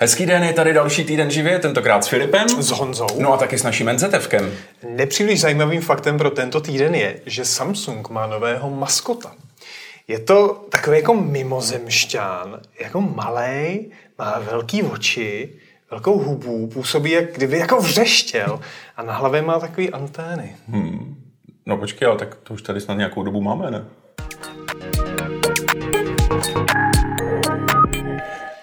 Hezký den, je tady další týden živě, tentokrát s Filipem. S Honzou. No a taky s naším NZFkem. Nepříliš zajímavým faktem pro tento týden je, že Samsung má nového maskota. Je to takový jako mimozemšťán, jako malý, má velký oči, velkou hubu, působí jak kdyby jako vřeštěl a na hlavě má takový antény. Hmm. No počkej, ale tak to už tady snad nějakou dobu máme, ne?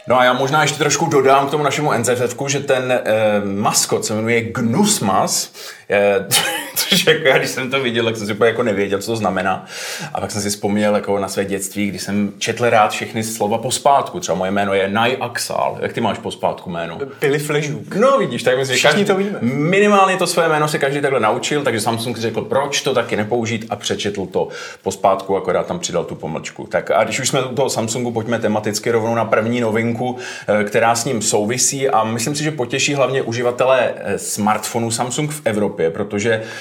No a já možná ještě trošku dodám k tomu našemu NZF, že ten eh, maskot se jmenuje Gnusmas, eh, což jako já, když jsem to viděl, tak jsem si jako nevěděl, co to znamená. A pak jsem si vzpomněl jako na své dětství, kdy jsem četl rád všechny slova pospátku. Třeba moje jméno je Najaxal. Jak ty máš pospátku jméno? Pili Fležuk. No vidíš, tak myslím, Všichni každý, to víme. Minimálně to své jméno si každý takhle naučil, takže Samsung si řekl, proč to taky nepoužít a přečetl to pospátku, akorát tam přidal tu pomlčku. Tak a když už jsme u toho Samsungu, pojďme tematicky rovnou na první novinku, eh, která s ním souvisí a myslím si, že potěší hlavně uživatele eh, smartphonů Samsung v Evropě, protože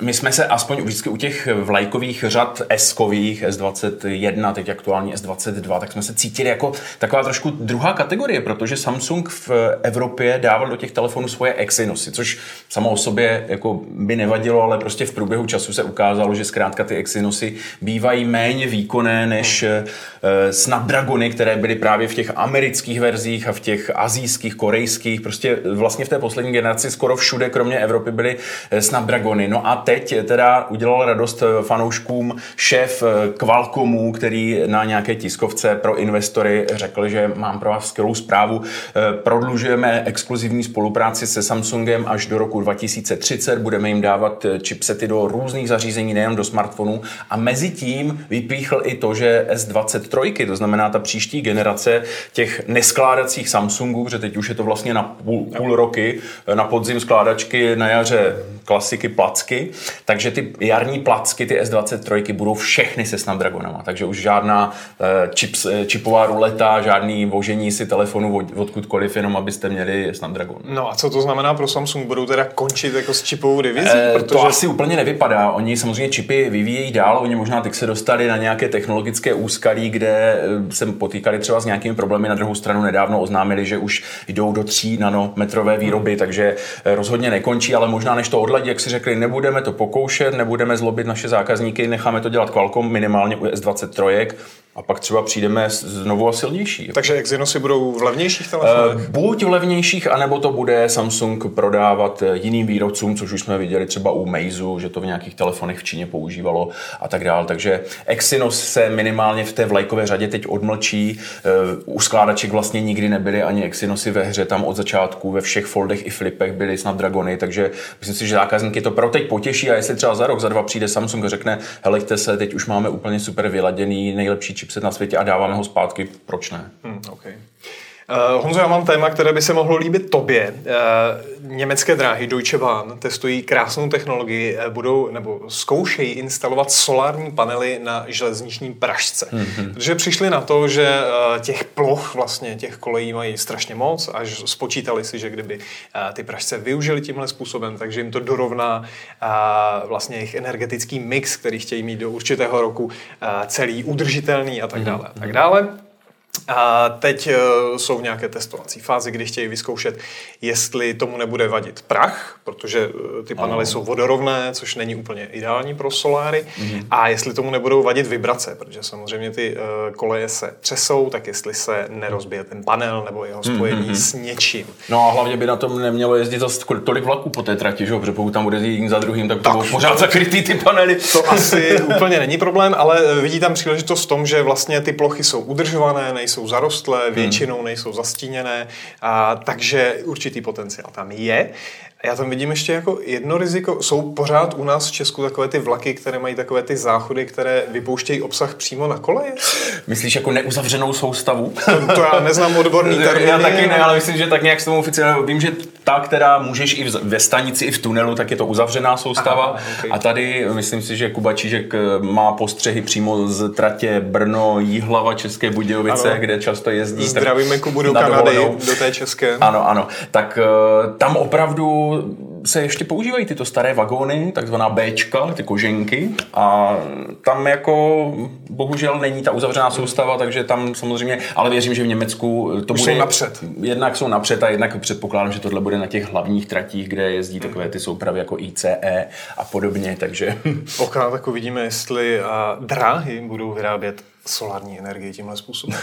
my jsme se aspoň vždycky u těch vlajkových řad S-kových, S21, teď aktuálně S22, tak jsme se cítili jako taková trošku druhá kategorie, protože Samsung v Evropě dával do těch telefonů svoje Exynosy, což samo o sobě jako by nevadilo, ale prostě v průběhu času se ukázalo, že zkrátka ty Exynosy bývají méně výkonné než hmm. Snapdragony, které byly právě v těch amerických verzích a v těch azijských, korejských, prostě vlastně v té poslední generaci skoro všude, kromě Evropy, byly eh, Snapdragony. No a teď teda udělal radost eh, fanouškům šéf eh, Qualcommu, který na nějaké tiskovce pro investory řekl, že mám pro vás skvělou zprávu. Eh, prodlužujeme exkluzivní spolupráci se Samsungem až do roku 2030. Budeme jim dávat chipsety do různých zařízení, nejen do smartfonů. A mezi tím vypíchl i to, že S23, to znamená ta příští generace těch neskládacích Samsungů, že teď už je to vlastně na půl, půl roky, na podzim skládačky, na jaře klasiky placky, takže ty jarní placky, ty S23 budou všechny se Snapdragonama, takže už žádná uh, chips, uh, chipová ruleta, žádný vožení si telefonu od, odkudkoliv, jenom abyste měli Snapdragon. No a co to znamená pro Samsung? Budou teda končit jako s čipovou divizí? E, protože... To asi úplně nevypadá. Oni samozřejmě čipy vyvíjejí dál, oni možná teď se dostali na nějaké technologické úskalí, kde se potýkali třeba s nějakými problémy. Na druhou stranu nedávno oznámili, že už jdou do 3 nanometrové výroby, takže rozhodně nekončí, ale možná než to odladí, jak si řekli, nebudeme to pokoušet, nebudeme zlobit naše zákazníky, necháme to dělat Qualcomm minimálně u S23 a pak třeba přijdeme znovu a silnější. Takže Exynosy budou v levnějších telefonech? Uh, buď v levnějších, anebo to bude Samsung prodávat eh, jiným výrobcům, což už jsme viděli třeba u Meizu, že to v nějakých telefonech v Číně používalo a tak dále. Takže Exynos se minimálně v té vlajkové řadě teď odmlčí. Uh, u skládaček vlastně nikdy nebyly ani Exynosy ve hře, tam od začátku ve všech foldech i flipech byly Snapdragony, takže myslím si, že zákazníky to pro teď potěší a jestli třeba za rok, za dva přijde Samsung a řekne, helejte se, teď už máme úplně super vyladěný, nejlepší chipset na světě a dáváme ho zpátky, proč ne? Hmm, okay. Uh, Honzo, já mám téma, které by se mohlo líbit tobě. Uh, německé dráhy Deutsche Bahn testují krásnou technologii, uh, budou nebo zkoušejí instalovat solární panely na železniční pražce. Mm-hmm. Protože přišli na to, že těch ploch vlastně, těch kolejí mají strašně moc a spočítali si, že kdyby ty pražce využili tímhle způsobem, takže jim to dorovná vlastně jejich energetický mix, který chtějí mít do určitého roku celý udržitelný a tak mhm, dále. A tak dále. A teď uh, jsou v nějaké testovací fázi, kdy chtějí vyzkoušet, jestli tomu nebude vadit prach, protože uh, ty panely ano. jsou vodorovné, což není úplně ideální pro soláry, mm-hmm. a jestli tomu nebudou vadit vibrace, protože samozřejmě ty uh, koleje se třesou, tak jestli se nerozbije ten panel nebo jeho spojení mm-hmm. s něčím. No a hlavně by na tom nemělo jezdit zase tolik vlaků po té trati, že? protože pokud tam bude jezdit za druhým, tak, tak budou pořád zakrytý ty panely. To asi úplně není problém, ale vidí tam příležitost v tom, že vlastně ty plochy jsou udržované, nejsou zarostlé, hmm. většinou nejsou zastíněné, a, takže určitý potenciál tam je. Já tam vidím ještě jako jedno riziko. Jsou pořád u nás v Česku takové ty vlaky, které mají takové ty záchody, které vypouštějí obsah přímo na koleje? Myslíš jako neuzavřenou soustavu? To, to já neznám odborný termín. Já taky ne, ale myslím, že tak nějak s tomu oficiálně vím, že ta, která můžeš i ve stanici, i v tunelu, tak je to uzavřená soustava. Aha, okay. A tady myslím si, že Kuba Čížek eh, má postřehy přímo z tratě Brno, Jíhlava, České Budějovice, ano. kde často jezdí. Zdravíme Kubu do Kanady, do té české. Ano, ano. Tak eh, tam opravdu se ještě používají tyto staré vagóny, takzvaná Bčka, ty koženky a tam jako bohužel není ta uzavřená soustava, takže tam samozřejmě, ale věřím, že v Německu to Už bude... jsou napřed. Jednak jsou napřed a jednak předpokládám, že tohle bude na těch hlavních tratích, kde jezdí takové ty soupravy jako ICE a podobně, takže... Okrát tak uvidíme, jestli a, dráhy budou vyrábět solární energii tímhle způsobem.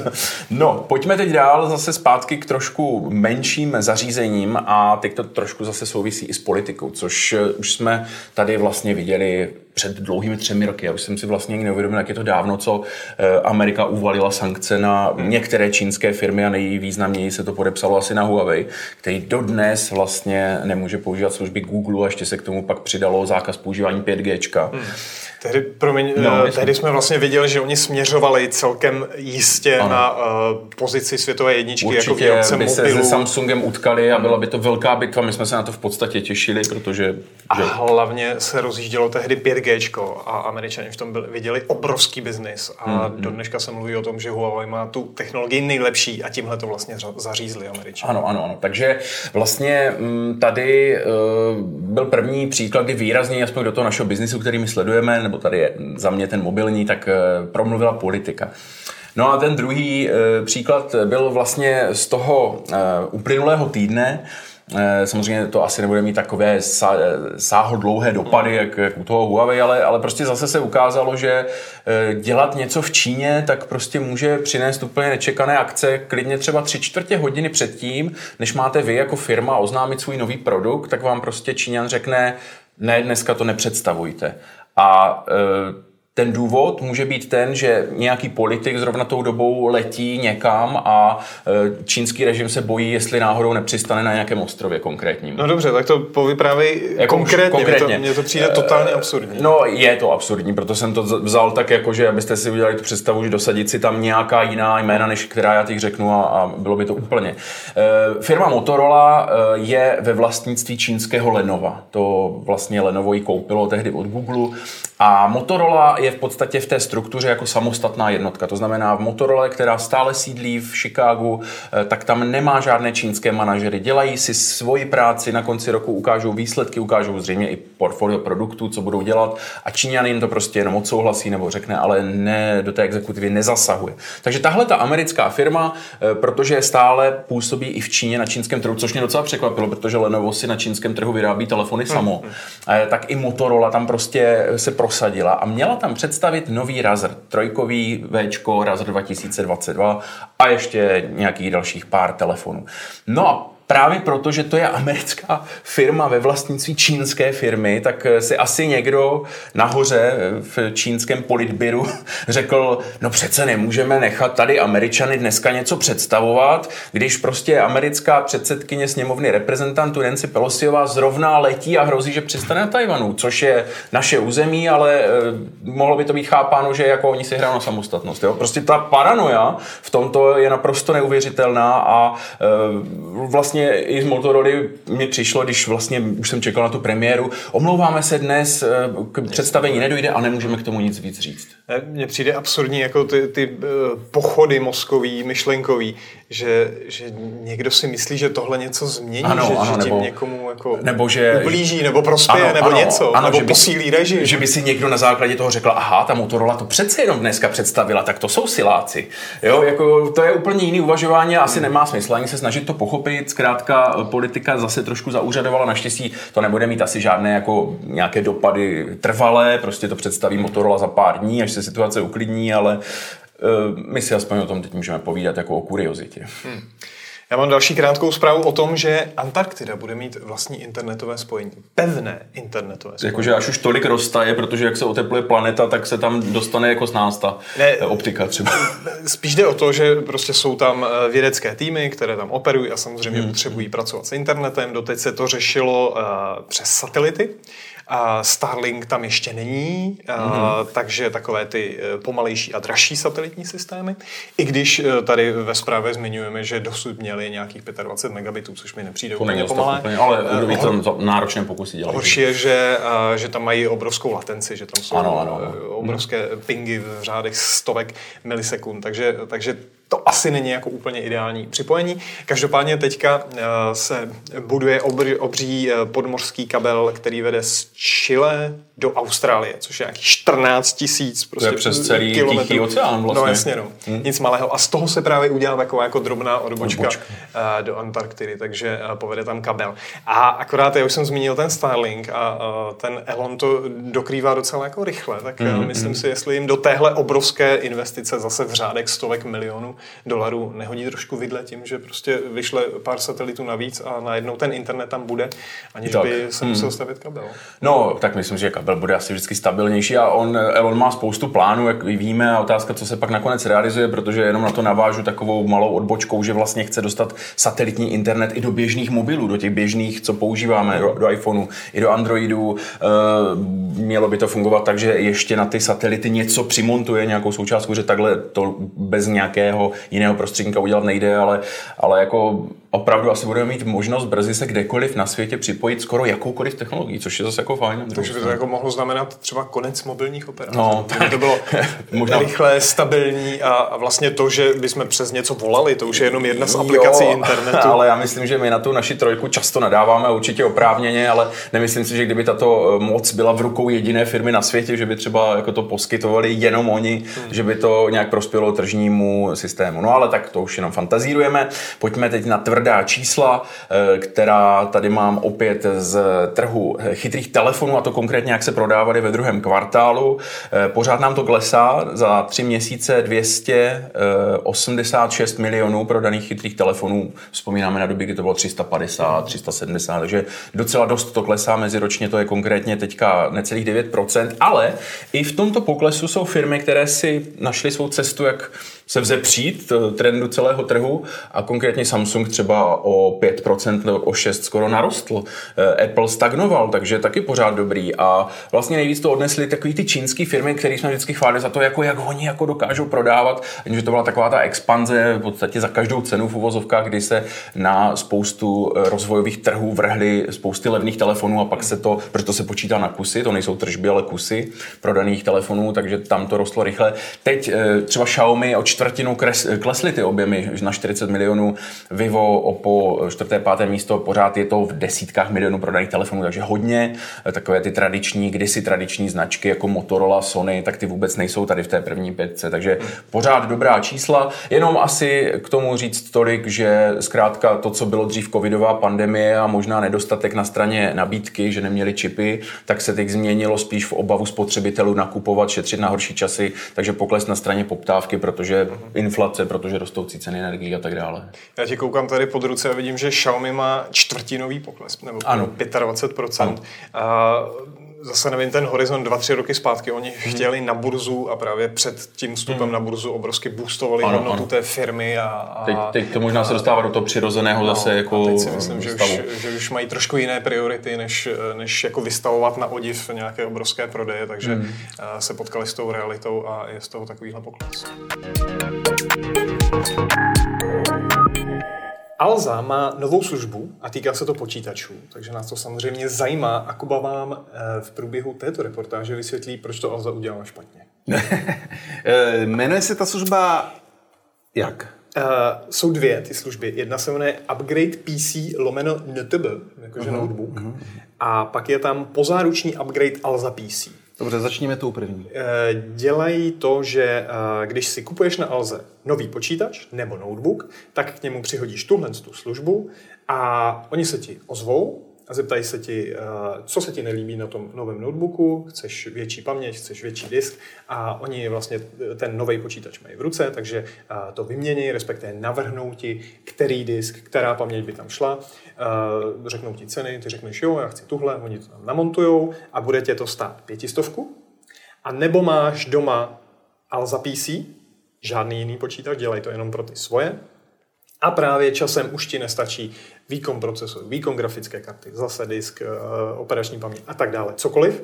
no, pojďme teď dál zase zpátky k trošku menším zařízením a teď to trošku zase souvisí i s politikou, což eh, už jsme tady vlastně viděli před dlouhými třemi roky. Já už jsem si vlastně ani neuvědomil, jak je to dávno, co eh, Amerika uvalila sankce na některé čínské firmy a nejvýznamněji se to podepsalo asi na Huawei, který dodnes vlastně nemůže používat služby Google a ještě se k tomu pak přidalo zákaz používání 5G. Hmm. Tehdy, promiň, no, uh, tehdy jsme vlastně viděli, že oni směřovali celkem jistě ano. na uh, pozici světové jedničky Určitě jako výrobce by mobilů. se se Samsungem utkali a byla by to velká bitva. My jsme se na to v podstatě těšili, protože... A že... hlavně se rozjíždělo tehdy 5G a američani v tom byli, viděli obrovský biznis a hmm, do dneška se mluví o tom, že Huawei má tu technologii nejlepší a tímhle to vlastně zařízli američani. Ano, ano, ano. Takže vlastně mm, tady uh, byl první příklad, kdy výrazně, aspoň do toho našeho biznisu, který my sledujeme, nebo tady je za mě ten mobilní, tak uh, promluvila politika. No a ten druhý uh, příklad byl vlastně z toho uh, uplynulého týdne, Samozřejmě to asi nebude mít takové sáhodlouhé dopady, jak, jak u toho Huawei, ale, ale prostě zase se ukázalo, že dělat něco v Číně, tak prostě může přinést úplně nečekané akce, klidně třeba tři čtvrtě hodiny předtím, než máte vy jako firma oznámit svůj nový produkt, tak vám prostě Číňan řekne, ne, dneska to nepředstavujte. A e, ten důvod může být ten, že nějaký politik zrovna tou dobou letí někam a e, čínský režim se bojí, jestli náhodou nepřistane na nějakém ostrově konkrétním. No dobře, tak to povyprávěj jako konkrétně. konkrétně. Mně to, to přijde totálně absurdní. No je to absurdní, proto jsem to vzal tak jako, že abyste si udělali tu představu, že dosadit si tam nějaká jiná jména, než která já teď řeknu a, a bylo by to úplně. E, firma Motorola e, je ve vlastnictví čínského Lenova. To vlastně Lenovo ji koupilo tehdy od Google a Motorola je v podstatě v té struktuře jako samostatná jednotka. To znamená v Motorola, která stále sídlí v Chicagu, eh, tak tam nemá žádné čínské manažery. Dělají si svoji práci, na konci roku ukážou výsledky, ukážou zřejmě i portfolio produktů, co budou dělat a Číňan jim to prostě jenom odsouhlasí nebo řekne, ale ne, do té exekutivy nezasahuje. Takže tahle ta americká firma, eh, protože stále působí i v Číně na čínském trhu, což mě docela překvapilo, protože Lenovo si na čínském trhu vyrábí telefony samo, hmm. Eh, tak i Motorola tam prostě se prosadila a měla tam představit nový Razer, trojkový V, Razer 2022 a ještě nějakých dalších pár telefonů. No a právě proto, že to je americká firma ve vlastnictví čínské firmy, tak si asi někdo nahoře v čínském politbiru řekl, no přece nemůžeme nechat tady Američany dneska něco představovat, když prostě americká předsedkyně sněmovny reprezentantů Nancy Pelosiová zrovna letí a hrozí, že přistane na Tajvanu, což je naše území, ale eh, mohlo by to být chápáno, že jako oni si hrajou na samostatnost. Jo? Prostě ta paranoja v tomto je naprosto neuvěřitelná a eh, vlastně vlastně i z Motorola mi přišlo, když vlastně už jsem čekal na tu premiéru, omlouváme se dnes, eh, k představení nedojde a nemůžeme k tomu nic víc říct. Mně přijde absurdní jako ty, ty eh, pochody mozkový, myšlenkový, že, že někdo si myslí, že tohle něco změní, ano, že, ano, že tím nebo, někomu jako nebo že, ublíží, nebo prospěje, ano, nebo ano, něco, ano, nebo že posílí by, režim. Že by si někdo na základě toho řekl, aha, ta Motorola to přece jenom dneska představila, tak to jsou siláci. Jo, jako to je úplně jiný uvažování a asi hmm. nemá smysl ani se snažit to pochopit. Zkrátka politika zase trošku zaúřadovala, naštěstí to nebude mít asi žádné jako nějaké dopady trvalé, prostě to představí Motorola za pár dní, až se situace uklidní, ale Eh, my si aspoň o tom teď můžeme povídat jako o kuriozitě. Hmm. Já mám další krátkou zprávu o tom, že Antarktida bude mít vlastní internetové spojení. Pevné internetové spojení. Jakože až už tolik roztaje, protože jak se otepluje planeta, tak se tam dostane jako z násta ne, optika třeba. Spíš jde o to, že prostě jsou tam eh, vědecké týmy, které tam operují a samozřejmě hmm. potřebují pracovat s internetem. Doteď se to řešilo uh, přes satelity. A Starlink tam ještě není, mm-hmm. takže takové ty e, pomalejší a dražší satelitní systémy. I když e, tady ve zprávě zmiňujeme, že dosud měli nějakých 25 megabitů, což mi nepřijde to úplně pomalé. Úplně, ale kdo tam náročné pokusy dělat. Horší je, že, že tam mají obrovskou latenci, že tam jsou ano, ano. obrovské hmm. pingy v řádech stovek milisekund, takže, takže to asi není jako úplně ideální připojení. Každopádně teďka uh, se buduje obří, obří podmořský kabel, který vede z Chile do Austrálie, což je nějakých 14 tisíc prostě přes celý kilometrů. Tichý oceán vlastně. No jasně, no. Hmm. Nic malého. A z toho se právě udělá taková jako drobná odbočka, odbočka. Uh, do Antarktidy, takže povede tam kabel. A akorát já už jsem zmínil ten Starlink a ten Elon to dokrývá docela jako rychle, tak hmm. myslím si, jestli jim do téhle obrovské investice zase v řádek stovek milionů dolarů nehodí trošku vidle tím, že prostě vyšle pár satelitů navíc a najednou ten internet tam bude, aniž tak. by se musel hmm. stavět kabel. No, tak myslím, že kabel bude asi vždycky stabilnější a on, Elon má spoustu plánů, jak víme, a otázka, co se pak nakonec realizuje, protože jenom na to navážu takovou malou odbočkou, že vlastně chce dostat satelitní internet i do běžných mobilů, do těch běžných, co používáme, do, do iPhoneu, i do Androidu. E, mělo by to fungovat tak, že ještě na ty satelity něco přimontuje, nějakou součástku, že takhle to bez nějakého jiného prostředníka udělat nejde, ale, ale jako opravdu asi budeme mít možnost brzy se kdekoliv na světě připojit skoro jakoukoliv technologií, což je zase jako fajn. Takže by to jako mohlo znamenat třeba konec mobilních operátorů. No, tak, to bylo možná... rychlé, stabilní a, a vlastně to, že bychom přes něco volali, to už je jenom jedna z aplikací jo, internetu. Ale já myslím, že my na tu naši trojku často nadáváme, určitě oprávněně, ale nemyslím si, že kdyby tato eh, moc byla v rukou jediné firmy na světě, že by třeba jako to poskytovali jenom oni, hmm. že by to nějak prospělo tržnímu systému. No ale tak to už jenom fantazírujeme. Pojďme teď na tvrdá čísla, eh, která tady mám opět z trhu chytrých telefonů, a to konkrétně jak se prodávaly ve druhém kvartálu. Eh, pořád nám to klesá za tři měsíce 286 milionů prodaných chytrých telefonů. Vzpomínáme na doby, kdy to bylo 350, 370, takže docela dost to klesá, meziročně to je konkrétně teďka necelých 9%, ale i v tomto poklesu jsou firmy, které si našly svou cestu, jak se vzepřít eh, trendu celého trhu a konkrétně Samsung třeba o 5% nebo o 6% skoro narostl. Eh, Apple stagnoval, takže taky pořád dobrý a vlastně nejvíc to odnesly takový ty čínské firmy, které jsme vždycky chválili za to, jako, jak oni jako dokážou prodávat, že to byla taková ta expanze v podstatě za každou cenu v uvozovkách, kdy se na spoustu eh, rozvojových trhů vrhly spousty levných telefonů a pak se to, proto se počítá na kusy, to nejsou tržby, ale kusy prodaných telefonů, takže tam to rostlo rychle. Teď třeba Xiaomi o čtvrtinu klesly ty objemy na 40 milionů, Vivo, Oppo, čtvrté, páté místo, pořád je to v desítkách milionů prodaných telefonů, takže hodně. Takové ty tradiční, kdysi tradiční značky jako Motorola, Sony, tak ty vůbec nejsou tady v té první pětce, takže pořád dobrá čísla. Jenom asi k tomu říct tolik, že zkrátka to, co bylo dřív covidová pandemie a možná nedostatek na straně nabídky, že neměli čipy, tak se teď změnilo spíš v obavu spotřebitelů nakupovat, šetřit na horší časy, takže pokles na straně poptávky, protože inflace, protože rostoucí ceny energií a tak dále. Já ti koukám tady pod ruce a vidím, že Xiaomi má čtvrtinový pokles, nebo ano. 25%. Ano. A zase nevím, ten horizont dva, tři roky zpátky, oni hmm. chtěli na burzu a právě před tím vstupem hmm. na burzu obrovsky boostovali ano, hodnotu ano. té firmy. A, a teď, teď, to možná se dostává do toho přirozeného no, zase jako a teď si myslím, že už, že už mají trošku jiné priority, než, než jako vystavovat na odiv nějaké obrovské prodeje, takže hmm. se potkali s tou realitou a je z toho takovýhle pokles. Alza má novou službu a týká se to počítačů, takže nás to samozřejmě zajímá a Kuba vám eh, v průběhu této reportáže vysvětlí, proč to Alza udělala špatně. Eh, jmenuje se ta služba jak? Uh, jsou dvě ty služby. Jedna se jmenuje Upgrade PC lomeno NTB, jakože uh-huh, notebook. Uh-huh. A pak je tam pozáruční upgrade Alza PC. Dobře, začněme tou první. Eh, dělají to, že eh, když si kupuješ na Alze nový počítač nebo notebook, tak k němu přihodíš tuhle tu službu a oni se ti ozvou a zeptají se ti, eh, co se ti nelíbí na tom novém notebooku, chceš větší paměť, chceš větší disk. A oni vlastně ten nový počítač mají v ruce, takže to vymění, respektive navrhnou ti, který disk, která paměť by tam šla, řeknou ti ceny, ty řekneš, jo, já chci tuhle, oni to tam namontujou a bude tě to stát pětistovku, a nebo máš doma Alza PC, žádný jiný počítač, dělají to jenom pro ty svoje, a právě časem už ti nestačí výkon procesoru, výkon grafické karty, zase disk, eh, operační paměť a tak dále, cokoliv.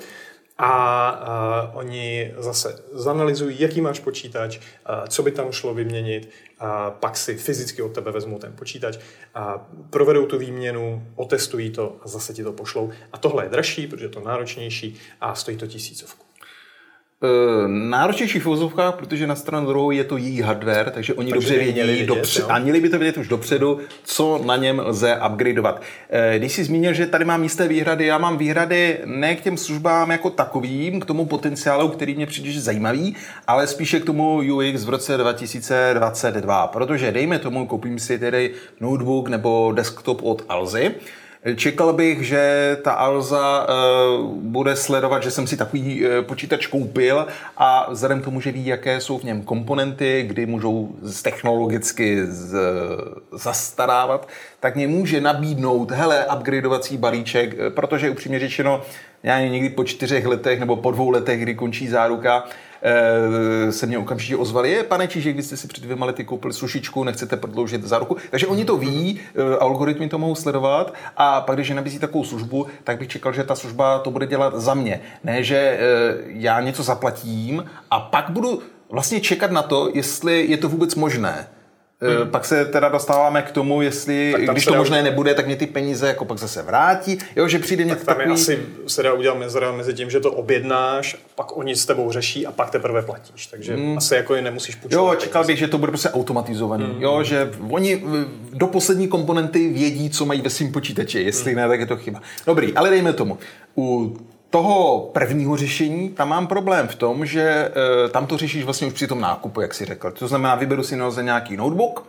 A, a oni zase zanalizují, jaký máš počítač, a co by tam šlo vyměnit, a pak si fyzicky od tebe vezmou ten počítač, a provedou tu výměnu, otestují to a zase ti to pošlou. A tohle je dražší, protože je to náročnější a stojí to tisícovku. Uh, náročnější v uvozovkách, protože na stranu druhou je to její hardware, takže oni Takže dobře vědí vědět, dopře- jo. a měli by to vědět už dopředu, co na něm lze upgradeovat. Eh, Když jsi zmínil, že tady mám jisté výhrady, já mám výhrady ne k těm službám jako takovým, k tomu potenciálu, který mě přijde zajímavý, ale spíše k tomu UX v roce 2022, protože dejme tomu, koupím si tedy notebook nebo desktop od Alzy, Čekal bych, že ta Alza uh, bude sledovat, že jsem si takový uh, počítač koupil a vzhledem k tomu, že ví, jaké jsou v něm komponenty, kdy můžou technologicky z, zastarávat, tak mě může nabídnout, hele, upgradeovací balíček, eh, protože upřímně řečeno, já někdy po čtyřech letech nebo po dvou letech, kdy končí záruka, eh, se mě okamžitě ozvali, je, pane Čížek, vy jste si před dvěma lety koupili sušičku, nechcete prodloužit záruku. Takže oni to ví, eh, algoritmy to mohou sledovat a pak, když nabízí takovou službu, tak bych čekal, že ta služba to bude dělat za mě. Ne, že eh, já něco zaplatím a pak budu vlastně čekat na to, jestli je to vůbec možné. Hmm. Pak se teda dostáváme k tomu, jestli, Tak tam když to dá- možné nebude, tak mě ty peníze jako pak zase vrátí. Jo, že přijde něco Tam je takový... asi se dá udělat mezera mezi tím, že to objednáš, pak oni s tebou řeší a pak teprve platíš. Takže asi jako je nemusíš půjčovat. Jo, čekal bych, že to bude prostě automatizovaný. Mm. Jo, že oni v- do poslední komponenty vědí, co mají ve svém počítači. Jestli mm. ne, tak je to chyba. Dobrý, ale dejme tomu. U toho prvního řešení, tam mám problém v tom, že e, tam to řešíš vlastně už při tom nákupu, jak si řekl. To znamená, vyberu si naozaj nějaký notebook,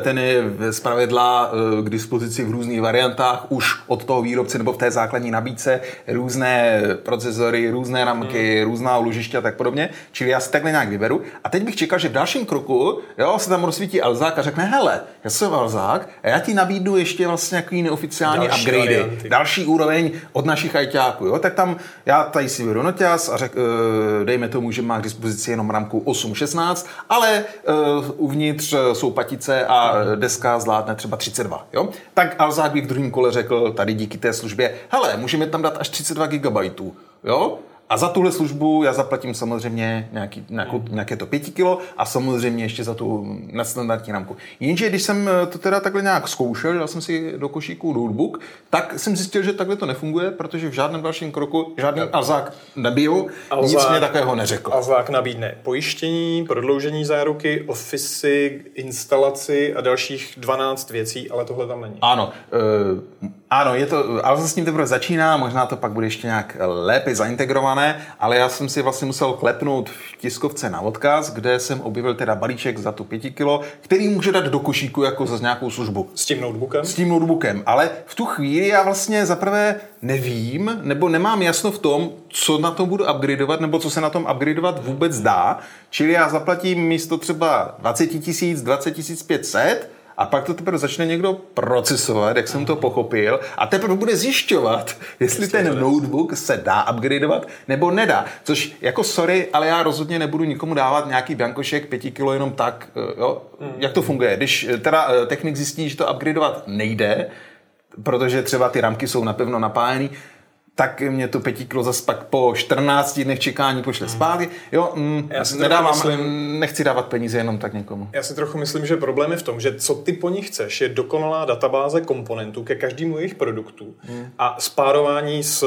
ten je z pravidla e, k dispozici v různých variantách, už od toho výrobce nebo v té základní nabídce, různé procesory, různé ramky, hmm. různá úložiště a tak podobně. Čili já si takhle nějak vyberu. A teď bych čekal, že v dalším kroku jo, se tam rozsvítí Alzák a řekne, hele, já jsem Alzák a já ti nabídnu ještě vlastně nějaký neoficiální Další upgrade, varianty. další úroveň od našich ajťáků. Jo? Tak tam já tady si vyberu noťaz a řek, eh, dejme tomu, že má k dispozici jenom ramku 8.16, ale eh, uvnitř eh, jsou patice a deska zvládne třeba 32. Jo? Tak Alzák by v druhém kole řekl tady díky té službě, hele, můžeme tam dát až 32 GB. Jo? A za tuhle službu já zaplatím samozřejmě nějaký, nějakou, nějaké to 5 kilo a samozřejmě ještě za tu nadstandardní ramku. Jenže když jsem eh, to teda takhle nějak zkoušel, dal jsem si do košíku notebook, tak jsem zjistil, že takhle to nefunguje, protože v žádném dalším kroku žádný Alzák nebyl, nic Alzák- mě takového neřekl. A zák nabídne pojištění, prodloužení záruky, ofisy, instalaci a dalších 12 věcí, ale tohle tam není. Ano, uh, ano, je to, ale s tím teprve začíná, možná to pak bude ještě nějak lépe zaintegrované, ale já jsem si vlastně musel klepnout v tiskovce na odkaz, kde jsem objevil teda balíček za tu pěti kilo, který může dát do košíku jako za nějakou službu S tím notebookem? s tím notebookem, ale v tu chvíli já vlastně zaprvé nevím, nebo nemám jasno v tom, co na tom budu upgradeovat, nebo co se na tom upgradeovat vůbec dá. Čili já zaplatím místo třeba 20 tisíc, 20 500 a pak to teprve začne někdo procesovat, jak jsem to pochopil, a teprve bude zjišťovat, jestli ten notebook se dá upgradeovat nebo nedá. Což jako sorry, ale já rozhodně nebudu nikomu dávat nějaký biankošek 5 kilo jenom tak, eh, jo? Jak to funguje? Když eh, teda eh, technik zjistí, že to upgradeovat nejde, protože třeba ty ramky jsou napevno napájený, tak mě to 5 kilo zase pak po 14 dnech čekání pošle zpátky. Jo, mm, Já si nedávám, myslím- nechci dávat peníze jenom tak někomu. Já si trochu myslím, že problém je v tom, že co ty po nich chceš, je dokonalá databáze komponentů ke každému jejich produktu Hmm. a spárování s,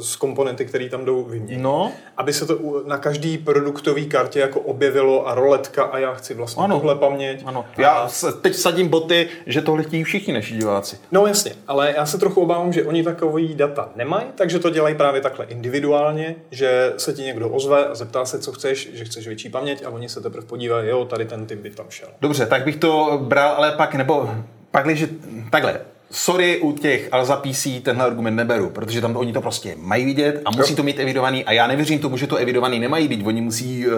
s komponenty, které tam jdou vyměnit. No. Aby se to na každý produktový kartě jako objevilo a roletka a já chci vlastně Ano. tuhle paměť. Ano, A- já se teď sadím boty, že tohle chtějí všichni naši diváci. No jasně, ale já se trochu obávám, že oni takový data nemají, takže to dělají právě takhle individuálně, že se ti někdo ozve a zeptá se, co chceš, že chceš větší paměť a oni se teprve podívají, jo, tady ten typ by tam šel. Dobře, tak bych to bral, ale pak, nebo pak, že takhle, sorry, u těch Alza PC tenhle argument neberu, protože tam oni to prostě mají vidět a musí to mít evidovaný a já nevěřím tomu, že to evidovaný nemají být. Oni musí uh,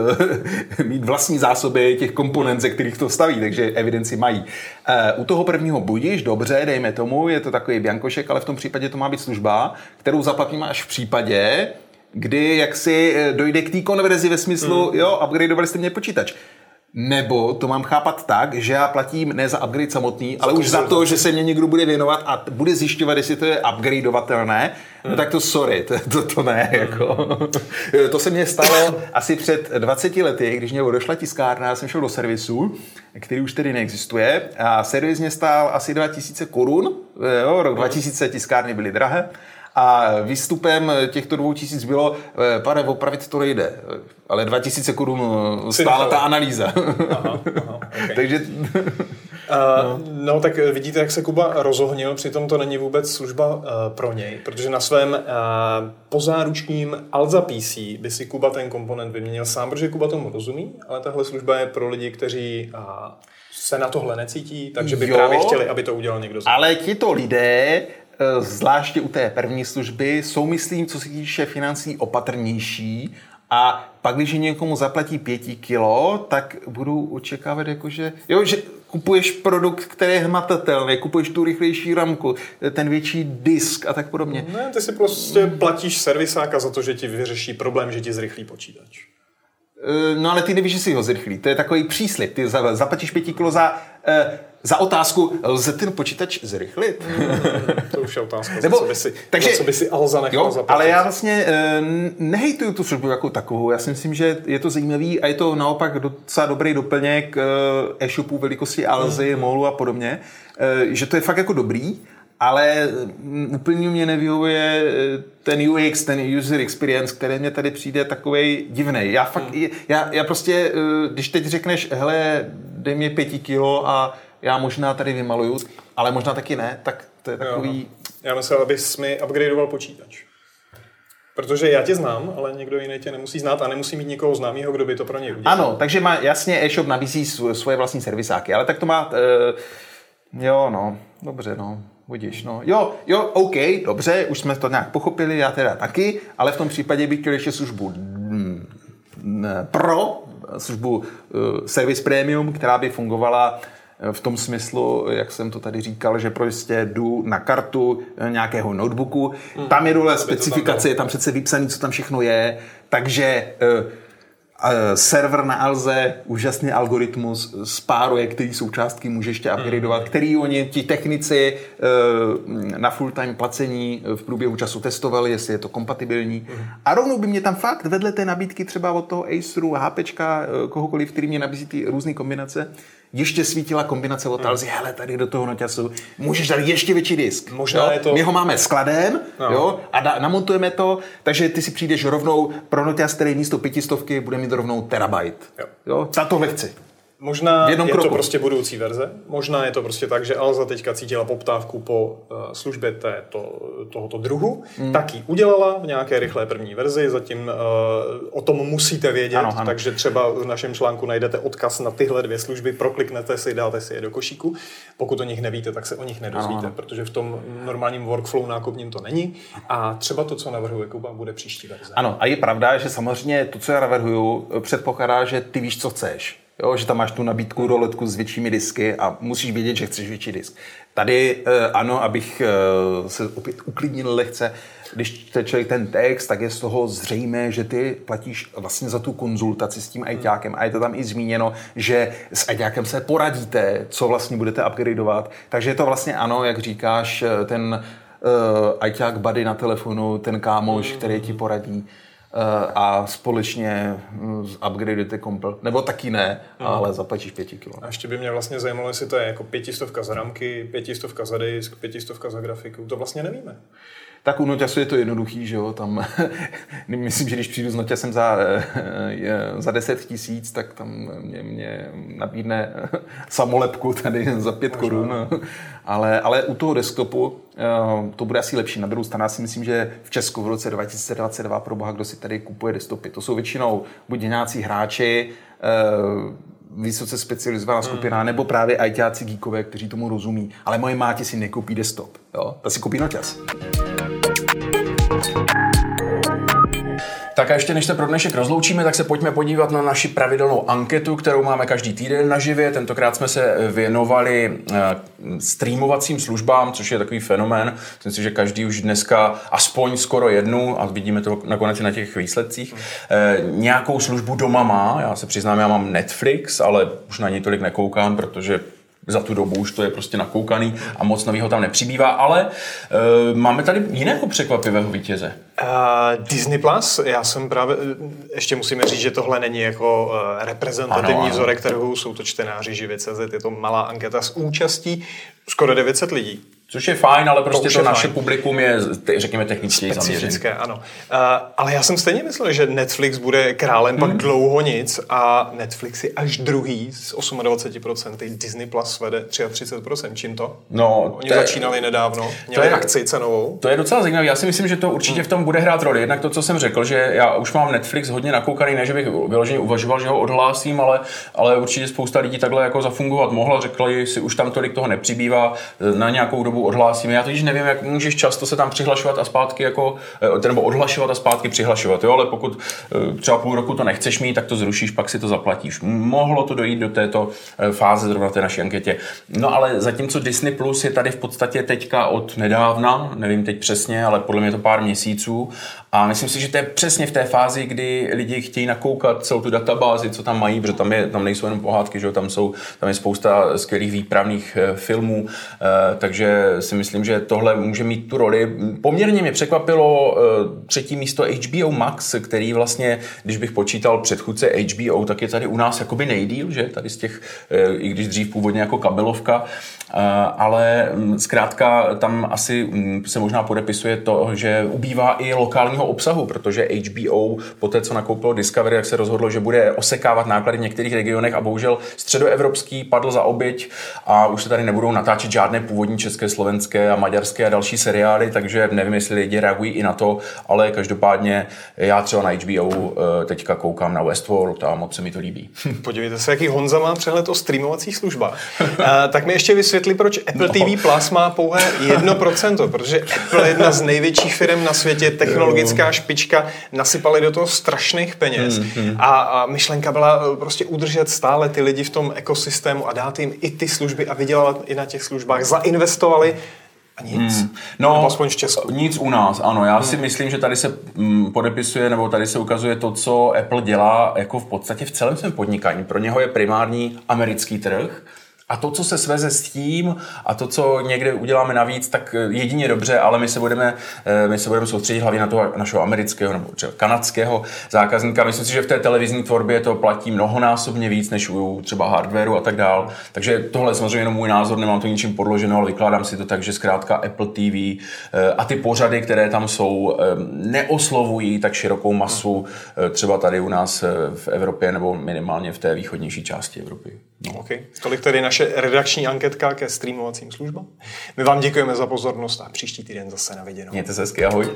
mít vlastní zásoby těch komponent, ze kterých to staví, takže evidenci mají. Uh, u toho prvního budíš, dobře, dejme tomu, je to takový biankošek, ale v tom případě to má být služba, kterou zaplatíme až v případě, kdy jaksi eh, dojde k té konverzi ve smyslu, mm. jo, upgradeovali jste mě počítač. Nebo to mám chápat tak, že já platím ne za upgrade samotný, ale už za to, že se mě někdo bude věnovat a bude zjišťovat, jestli to je upgradeovatelné, no tak to sorry, to, to, to ne. Jako. to se mně stalo asi před 20 lety, když mě došla tiskárna, já jsem šel do servisu, který už tedy neexistuje a servis mě stál asi 2000 korun, jo, rok 2000 tiskárny byly drahé a výstupem těchto dvou tisíc bylo, eh, pane, opravit to nejde, ale 2000 korun eh, stála ta analýza. Aha, aha, okay. Takže Uh, no tak vidíte, jak se Kuba rozohnil, přitom to není vůbec služba uh, pro něj, protože na svém uh, pozáručním Alza PC by si Kuba ten komponent vyměnil sám, protože Kuba tomu rozumí, ale tahle služba je pro lidi, kteří uh, se na tohle necítí, takže by jo, právě chtěli, aby to udělal někdo. Ale tito lidé zvláště u té první služby, jsou, myslím, co se týče financí, opatrnější a pak, když někomu zaplatí pěti kilo, tak budu očekávat, jako že, jo, že kupuješ produkt, který je hmatatelný, kupuješ tu rychlejší ramku, ten větší disk a tak podobně. Ne, ty si prostě platíš servisáka za to, že ti vyřeší problém, že ti zrychlí počítač. E, no ale ty nevíš, že si ho zrychlí. To je takový příslip. Ty zaplatíš pěti kilo za, za otázku, lze ten počítač zrychlit? Mm, to už je otázka, Nebo, co by si, takže, co by si Alza nechal jo, zaplatit. Ale já vlastně uh, nehejtuju tu službu jako takovou. Já si myslím, že je to zajímavý a je to naopak docela dobrý doplněk uh, e-shopu velikosti Alzy, mm. Molu a podobně. Uh, že to je fakt jako dobrý ale mm, úplně mě nevyhovuje eh, ten UX, ten user experience, který mě tady přijde takový divný. Já fakt, hmm. já, já prostě, eh, když teď řekneš, hele, dej mě pěti kilo a já možná tady vymaluju, ale možná taky ne, tak to je takový... Jo. Já myslel, abys mi upgradeoval počítač. Protože já tě znám, ale někdo jiný tě nemusí znát a nemusí mít někoho známého, kdo by to pro něj udělal. Ano, takže má jasně e-shop nabízí svoje vlastní servisáky, ale tak to má... Uh, jo, no, dobře, no. Budíš, no. Jo, jo, OK, dobře, už jsme to nějak pochopili, já teda taky, ale v tom případě bych chtěl ještě službu mm, pro, službu uh, Service Premium, která by fungovala v tom smyslu, jak jsem to tady říkal, že prostě jdu na kartu eh, nějakého notebooku, hmm, tam je dole specifikace, je tam přece vypsaný, co tam všechno je, takže uh, server na Alze, úžasný algoritmus, spáruje, který součástky může ještě upgradeovat, mm. který oni, ti technici eh, na full-time placení v průběhu času testovali, jestli je to kompatibilní. Mm. A rovnou by mě tam fakt vedle té nabídky třeba od toho Aceru, HPčka, eh, kohokoliv, který mě nabízí ty různé kombinace, ještě svítila kombinace od Alzy, hele, tady do toho noťasu můžeš dát ještě větší disk. Možná jo? je to... My ho máme skladem no. jo? a da, namontujeme to, takže ty si přijdeš rovnou pro noťas, který místo pětistovky bude mít rovnou terabyte. Jo. Jo? Za tohle chci. Možná je kroku. to prostě budoucí verze, možná je to prostě tak, že Alza teďka cítila poptávku po uh, službě této, tohoto druhu, hmm. tak ji udělala v nějaké rychlé první verzi, zatím uh, o tom musíte vědět, ano, ano. takže třeba v našem článku najdete odkaz na tyhle dvě služby, prokliknete si, dáte si je do košíku. Pokud o nich nevíte, tak se o nich nedozvíte, ano, ano. protože v tom normálním workflow nákupním to není a třeba to, co navrhuje Kuba, bude příští verze. Ano, a je pravda, že samozřejmě to, co já navrhuju, předpokládá, že ty víš, co chceš. Jo, že tam máš tu nabídku roletku s většími disky a musíš vědět, že chceš větší disk. Tady eh, ano, abych eh, se opět uklidnil lehce, když čte člověk ten text, tak je z toho zřejmé, že ty platíš vlastně za tu konzultaci s tím ITákem a je to tam i zmíněno, že s ITákem se poradíte, co vlastně budete upgradeovat. Takže je to vlastně ano, jak říkáš, eh, ten uh, ITák buddy na telefonu, ten kámoš, který ti poradí. Eh, a společně hm, upgradeujete kompl. Nebo taky ne, mm. ale zaplatíš pěti kilo. A ještě by mě vlastně zajímalo, jestli to je jako pětistovka za ramky, pětistovka za disk, pětistovka za grafiku. To vlastně nevíme. Tak u Noťasu je to jednoduchý, že jo, tam myslím, že když přijdu s Noťasem za, za 10 tisíc, tak tam mě, mě nabídne samolepku tady za 5 korun, ale, ale u toho desktopu eh, to bude asi lepší. Na druhou stranu já si myslím, že v Česku v roce 2022 pro boha, kdo si tady kupuje desktopy, to jsou většinou buď nějací hráči, eh, vysoce specializovaná skupina, hmm. nebo právě ITáci geekové, kteří tomu rozumí. Ale moje máti si nekoupí desktop, jo? ta si koupí noťas. Tak a ještě než se pro dnešek rozloučíme, tak se pojďme podívat na naši pravidelnou anketu, kterou máme každý týden na živě. Tentokrát jsme se věnovali eh, streamovacím službám, což je takový fenomén. Myslím si, že každý už dneska aspoň skoro jednu, a vidíme to nakonec i na těch výsledcích, eh, nějakou službu doma má. Já se přiznám, já mám Netflix, ale už na ní tolik nekoukám, protože za tu dobu už to je prostě nakoukaný a moc nového tam nepřibývá, ale uh, máme tady jiného překvapivého vítěze. Uh, Disney Plus, já jsem právě, ještě musíme říct, že tohle není jako uh, reprezentativní ano, ano. vzorek trhu, jsou to čtenáři živě.cz, je to malá anketa s účastí skoro 900 lidí. Což je fajn, ale prostě to, je naše fajn. publikum je, te- řekněme, zaměřené. Specifické, ano. Uh, ale já jsem stejně myslel, že Netflix bude králem Hmm. pak dlouho nic a Netflix je až druhý z 28%, Disney Plus vede 33%. Čím to? No, Oni to je- začínali nedávno, měli je- akci cenovou. To je docela zajímavé. Já si myslím, že to určitě v tom bude hrát roli. Jednak to, co jsem řekl, že já už mám Netflix hodně nakoukaný, ne, že bych vyloženě uvažoval, že ho odhlásím, ale, ale určitě spousta lidí takhle jako zafungovat mohla. Řekli si, už tam tolik toho nepřibývá, na nějakou dobu odhlásíme. Já totiž nevím, jak můžeš často se tam přihlašovat a zpátky jako, eh, nebo odhlašovat a zpátky přihlašovat, jo? ale pokud eh, třeba půl roku to nechceš mít, tak to zrušíš, pak si to zaplatíš. Mohlo to dojít do této eh, fáze zrovna té naší anketě. No ale zatímco Disney Plus je tady v podstatě teďka od nedávna, nevím teď přesně, ale podle mě to pár měsíců a myslím si, že to je přesně v té fázi, kdy lidi chtějí nakoukat celou tu databázi, co tam mají, protože tam, je, tam nejsou jenom pohádky, že tam, jsou, tam je spousta skvělých výpravných eh, filmů, eh, takže si myslím, že tohle může mít tu roli. Poměrně mě překvapilo eh, třetí místo HBO Max, který vlastně, když bych počítal předchůdce HBO, tak je tady u nás jakoby nejdíl, že? Tady z těch, i když dřív původně jako kabelovka, ale mm, zkrátka tam asi mm, se možná podepisuje to, že ubývá i lokálního obsahu, protože HBO po té, co nakoupilo Discovery, jak se rozhodlo, že bude osekávat náklady v některých regionech a bohužel středoevropský padl za oběť a už se tady nebudou natáčet žádné původní české, slovenské a maďarské a další seriály, takže nevím, jestli lidi reagují i na to, ale každopádně já třeba na HBO eh, teďka koukám na Westworld a moc se mi to líbí. Podívejte se, jaký Honza má přehled o streamovacích službách. Uh, tak mi ještě vysvětli, proč Apple TV Plus má pouhé 1%, protože Apple je jedna z největších firm na světě, technologická špička, nasypali do toho strašných peněz. A, a myšlenka byla eh, prostě udržet stále ty lidi v tom ekosystému a dát jim i ty služby a vydělat i na těch službách. Zainvestovali a nic. No, Nebo aspoň v Česku. Nic u nás, ano. Já si myslím, že tady se mm, podepisuje, nebo tady se ukazuje to, co Apple dělá jako v podstatě v celém svém podnikání. Pro něho je primární americký trh. A to, co se sveze s tím a to, co někde uděláme navíc, tak jedině dobře, ale my se budeme, eh, my se budeme soustředit hlavně na toho našeho amerického nebo kanadského zákazníka. Myslím si, že v té televizní tvorbě to platí mnohonásobně víc než u třeba hardwareu a tak dál. Takže tohle je samozřejmě jenom můj názor, nemám to ničím podloženo, ale vykládám si to tak, že zkrátka Apple TV eh, a ty pořady, které tam jsou, eh, neoslovují tak širokou masu eh, třeba tady u nás eh, v Evropě nebo minimálně v té východnější části Evropy. No. Okay. Tolik tedy naše redakční anketka ke streamovacím službám. My vám děkujeme za pozornost a příští týden zase na viděnou. Mějte se hezky, ahoj.